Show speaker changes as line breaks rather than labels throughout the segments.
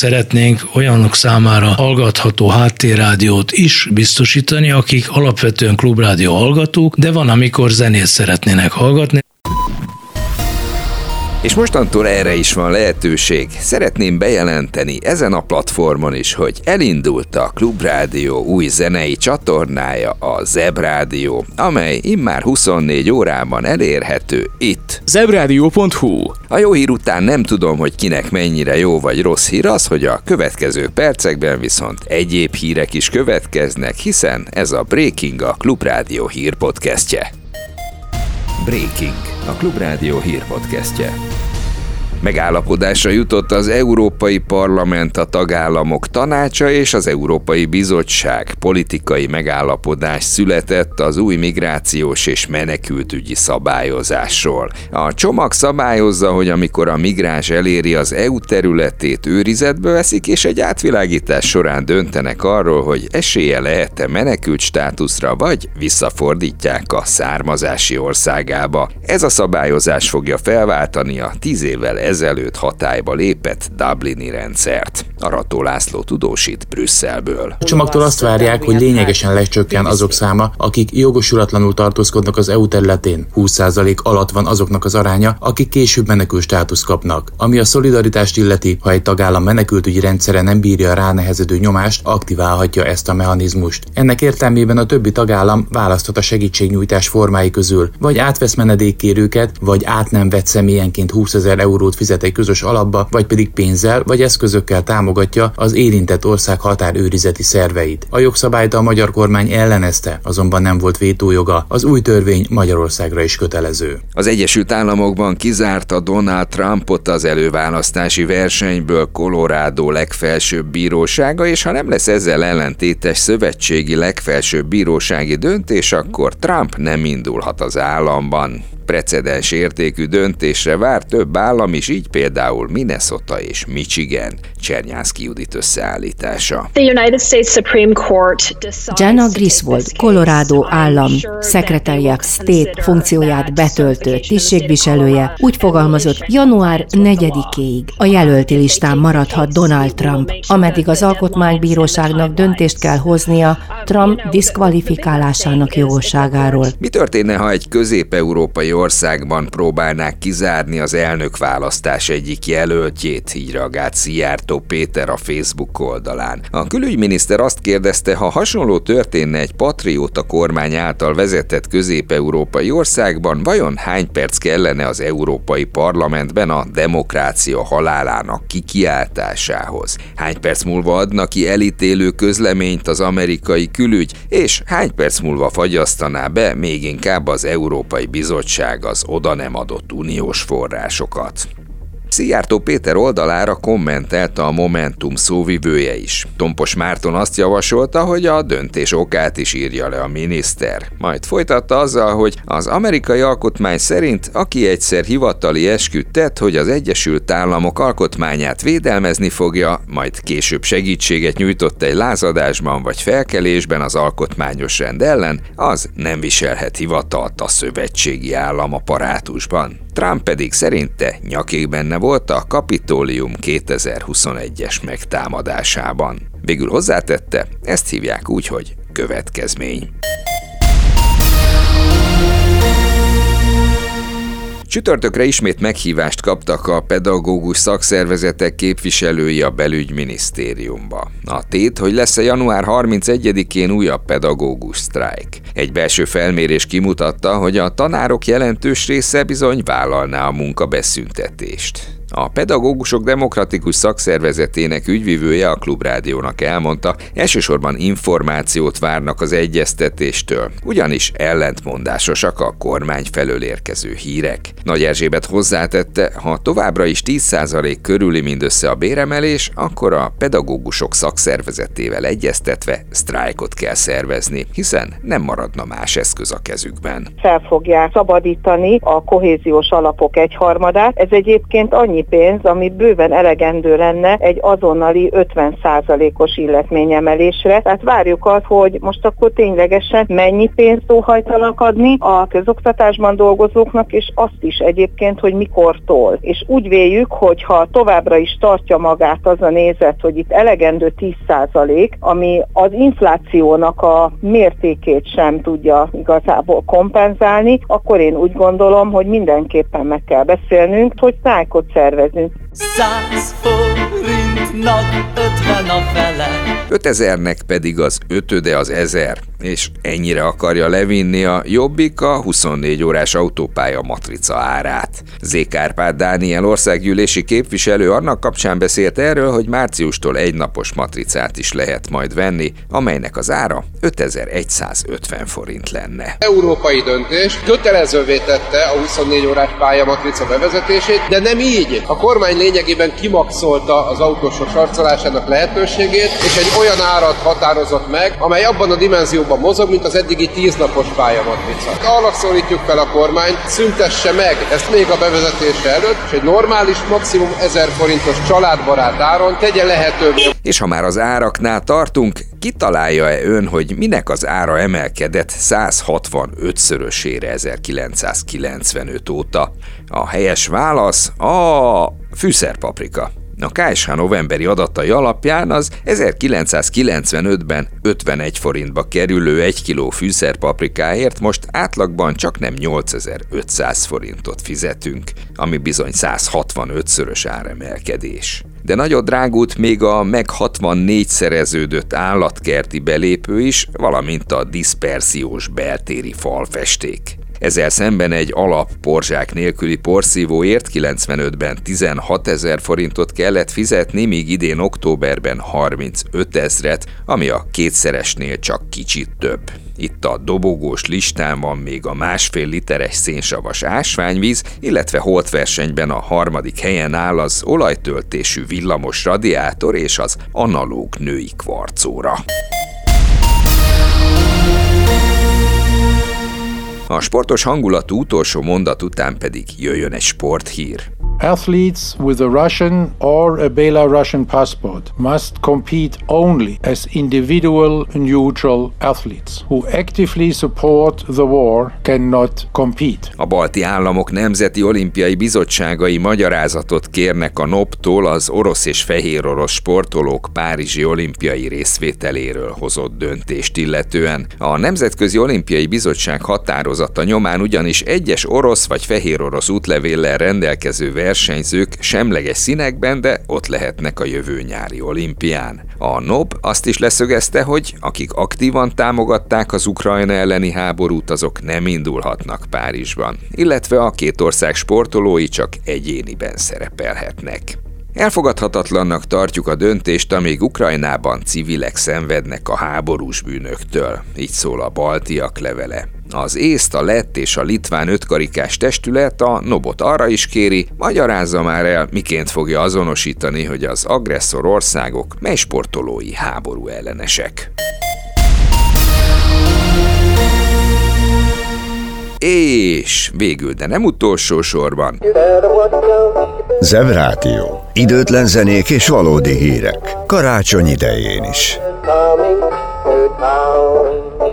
szeretnénk olyanok számára hallgatható háttérrádiót is biztosítani, akik alapvetően klubrádió hallgatók, de van, amikor zenét szeretnének hallgatni.
És mostantól erre is van lehetőség. Szeretném bejelenteni ezen a platformon is, hogy elindult a Klubrádió új zenei csatornája, a Zebrádió, amely immár 24 órában elérhető itt.
Zebrádió.hu
A jó hír után nem tudom, hogy kinek mennyire jó vagy rossz hír az, hogy a következő percekben viszont egyéb hírek is következnek, hiszen ez a Breaking a Klubrádió hírpodcastje. Breaking, a Klubrádió hírpodcastje. Megállapodásra jutott az Európai Parlament, a tagállamok tanácsa és az Európai Bizottság. Politikai megállapodás született az új migrációs és menekültügyi szabályozásról. A csomag szabályozza, hogy amikor a migráns eléri az EU területét, őrizetbe veszik, és egy átvilágítás során döntenek arról, hogy esélye lehet-e menekült státuszra, vagy visszafordítják a származási országába. Ez a szabályozás fogja felváltani a tíz évvel ezelőtt hatályba lépett Dublini rendszert. Arató László tudósít Brüsszelből.
A csomagtól azt várják, hogy lényegesen lecsökken azok száma, akik jogosulatlanul tartózkodnak az EU területén. 20% alatt van azoknak az aránya, akik később menekül státusz kapnak. Ami a szolidaritást illeti, ha egy tagállam menekültügyi rendszere nem bírja a ránehezedő nyomást, aktiválhatja ezt a mechanizmust. Ennek értelmében a többi tagállam választhat a segítségnyújtás formái közül, vagy átvesz menedékkérőket, vagy át nem vett személyenként 20 ezer eurót fizet egy közös alapba, vagy pedig pénzzel vagy eszközökkel támogatja az érintett ország határőrizeti szerveit. A jogszabályt a magyar kormány ellenezte, azonban nem volt vétójoga. Az új törvény Magyarországra is kötelező.
Az Egyesült Államokban kizárta Donald Trumpot az előválasztási versenyből Colorado legfelsőbb bírósága, és ha nem lesz ezzel ellentétes szövetségi legfelsőbb bírósági döntés, akkor Trump nem indulhat az államban precedens értékű döntésre vár több állam is, így például Minnesota és Michigan. Csernyánszki Judit összeállítása.
Jenna Griswold, Colorado állam Secretary of State funkcióját betöltő tisztségviselője úgy fogalmazott, január 4-éig a jelölti listán maradhat Donald Trump, ameddig az alkotmánybíróságnak döntést kell hoznia Trump diszkvalifikálásának jogosságáról.
Mi történne, ha egy közép-európai országban próbálnák kizárni az elnökválasztás egyik jelöltjét, így reagált Szijjártó Péter a Facebook oldalán. A külügyminiszter azt kérdezte, ha hasonló történne egy patrióta kormány által vezetett közép-európai országban, vajon hány perc kellene az Európai Parlamentben a demokrácia halálának kikiáltásához? Hány perc múlva adnak ki elítélő közleményt az amerikai külügy, és hány perc múlva fagyasztaná be még inkább az Európai Bizottság az oda nem adott uniós forrásokat. Szijjártó Péter oldalára kommentelte a Momentum szóvivője is. Tompos Márton azt javasolta, hogy a döntés okát is írja le a miniszter. Majd folytatta azzal, hogy az amerikai alkotmány szerint, aki egyszer hivatali esküt tett, hogy az Egyesült Államok alkotmányát védelmezni fogja, majd később segítséget nyújtott egy lázadásban vagy felkelésben az alkotmányos rend ellen, az nem viselhet hivatalt a szövetségi állam apparátusban. Trump pedig szerinte nyakék benne volt a Kapitólium 2021-es megtámadásában. Végül hozzátette, ezt hívják úgy, hogy következmény. Csütörtökre ismét meghívást kaptak a pedagógus szakszervezetek képviselői a belügyminisztériumba. A tét, hogy lesz-e január 31-én újabb pedagógus sztrájk. Egy belső felmérés kimutatta, hogy a tanárok jelentős része bizony vállalná a munkabeszüntetést. A pedagógusok demokratikus szakszervezetének ügyvivője a Klubrádiónak elmondta, elsősorban információt várnak az egyeztetéstől, ugyanis ellentmondásosak a kormány felől érkező hírek. Nagy Erzsébet hozzátette, ha továbbra is 10% körüli mindössze a béremelés, akkor a pedagógusok szakszervezetével egyeztetve sztrájkot kell szervezni, hiszen nem maradna más eszköz a kezükben.
Fel fogják szabadítani a kohéziós alapok egyharmadát. Ez egyébként annyi
annyi pénz, ami bőven elegendő lenne egy azonnali 50%-os illetményemelésre. Tehát várjuk azt, hogy most akkor ténylegesen mennyi pénzt óhajtanak adni a közoktatásban dolgozóknak, és azt is egyébként, hogy mikortól. És úgy véljük, hogy ha továbbra is tartja magát az a nézet, hogy itt elegendő 10%, ami az inflációnak a mértékét sem tudja igazából kompenzálni, akkor én úgy gondolom, hogy mindenképpen meg kell beszélnünk, hogy szájkot szervezni. Száz fok forintnak
ötven a fele. 5000-nek pedig az ötöde az ezer, és ennyire akarja levinni a Jobbik a 24 órás autópálya matrica árát. Zékárpád Dániel országgyűlési képviselő annak kapcsán beszélt erről, hogy márciustól egy napos matricát is lehet majd venni, amelynek az ára 5150 forint lenne.
Európai döntés kötelezővé tette a 24 órás pályamatrica bevezetését, de nem így. A kormány lényegében kimaxolta az autósok sarcolásának lehetőségét, és egy olyan árat határozott meg, amely abban a dimenzióban mozog, mint az eddigi 10 napos pályamatrica. Arra szólítjuk fel a kormányt, szüntesse meg ezt még a bevezetése előtt, és egy normális, maximum 1000 forintos családbarát áron tegye lehetővé.
És ha már az áraknál tartunk, kitalálja-e ön, hogy minek az ára emelkedett 165-szörösére 1995 óta? A helyes válasz a fűszerpaprika. A KSH novemberi adatai alapján az 1995-ben 51 forintba kerülő 1 kiló fűszerpaprikáért most átlagban csak nem 8500 forintot fizetünk, ami bizony 165-szörös áremelkedés. De nagyot drágult még a meg 64 szereződött állatkerti belépő is, valamint a diszpersiós beltéri falfesték. Ezzel szemben egy alap porzsák nélküli porszívóért 95-ben 16 ezer forintot kellett fizetni, míg idén októberben 35 ezret, ami a kétszeresnél csak kicsit több. Itt a dobogós listán van még a másfél literes szénsavas ásványvíz, illetve holtversenyben a harmadik helyen áll az olajtöltésű villamos radiátor és az analóg női kvarcóra. A sportos hangulatú utolsó mondat után pedig jöjjön egy sporthír.
Athletes with a Russian or a Belarusian passport must compete only as individual neutral athletes who actively support the war cannot compete.
A balti államok nemzeti olimpiai bizottságai magyarázatot kérnek a NOP-tól az orosz és fehér orosz sportolók párizsi olimpiai részvételéről hozott döntést illetően. A Nemzetközi Olimpiai Bizottság határozata nyomán ugyanis egyes orosz vagy fehér orosz útlevéllel rendelkező versenyzők semleges színekben, de ott lehetnek a jövő nyári olimpián. A NOB azt is leszögezte, hogy akik aktívan támogatták az Ukrajna elleni háborút, azok nem indulhatnak Párizsban, illetve a két ország sportolói csak egyéniben szerepelhetnek. Elfogadhatatlannak tartjuk a döntést, amíg Ukrajnában civilek szenvednek a háborús bűnöktől, így szól a baltiak levele. Az észt, a lett és a litván ötkarikás testület a Nobot arra is kéri, magyarázza már el, miként fogja azonosítani, hogy az agresszor országok mely sportolói háború ellenesek. És végül, de nem utolsó sorban.
Zebrátió. Időtlen zenék és valódi hírek. Karácsony idején is.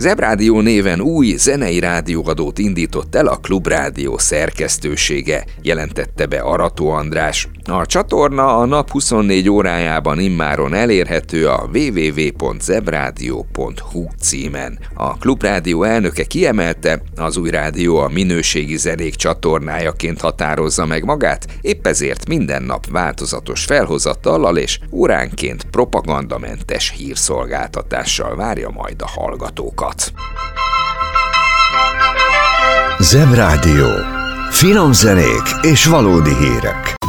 Zebrádió néven új zenei rádióadót indított el a Klubrádió szerkesztősége, jelentette be Arató András. A csatorna a nap 24 órájában immáron elérhető a www.zebradio.hu címen. A Klubrádió elnöke kiemelte, az új rádió a minőségi zenék csatornájaként határozza meg magát, épp ezért minden nap változatos felhozatallal és óránként propagandamentes hírszolgáltatással várja majd a hallgatókat hallgat.
Zebrádió. Finom zenék és valódi hírek.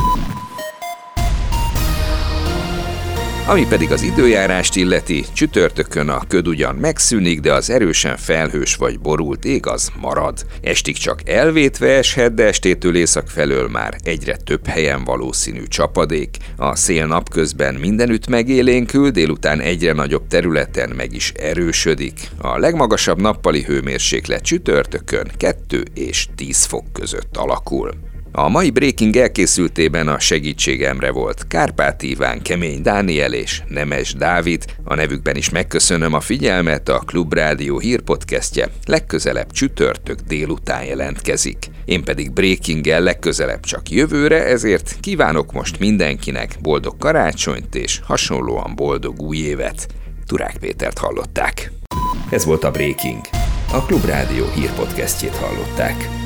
Ami pedig az időjárást illeti, csütörtökön a köd ugyan megszűnik, de az erősen felhős vagy borult ég az marad. Estig csak elvétve eshet, de estétől észak felől már egyre több helyen valószínű csapadék. A szél napközben mindenütt megélénkül, délután egyre nagyobb területen meg is erősödik. A legmagasabb nappali hőmérséklet csütörtökön 2 és 10 fok között alakul. A mai Breaking elkészültében a segítségemre volt Kárpát Iván, Kemény Dániel és Nemes Dávid. A nevükben is megköszönöm a figyelmet, a Klubrádió hírpodcastje legközelebb csütörtök délután jelentkezik. Én pedig Breaking-el legközelebb csak jövőre, ezért kívánok most mindenkinek boldog karácsonyt és hasonlóan boldog új évet. Turák Pétert hallották. Ez volt a Breaking. A Klubrádió hírpodcastjét hallották.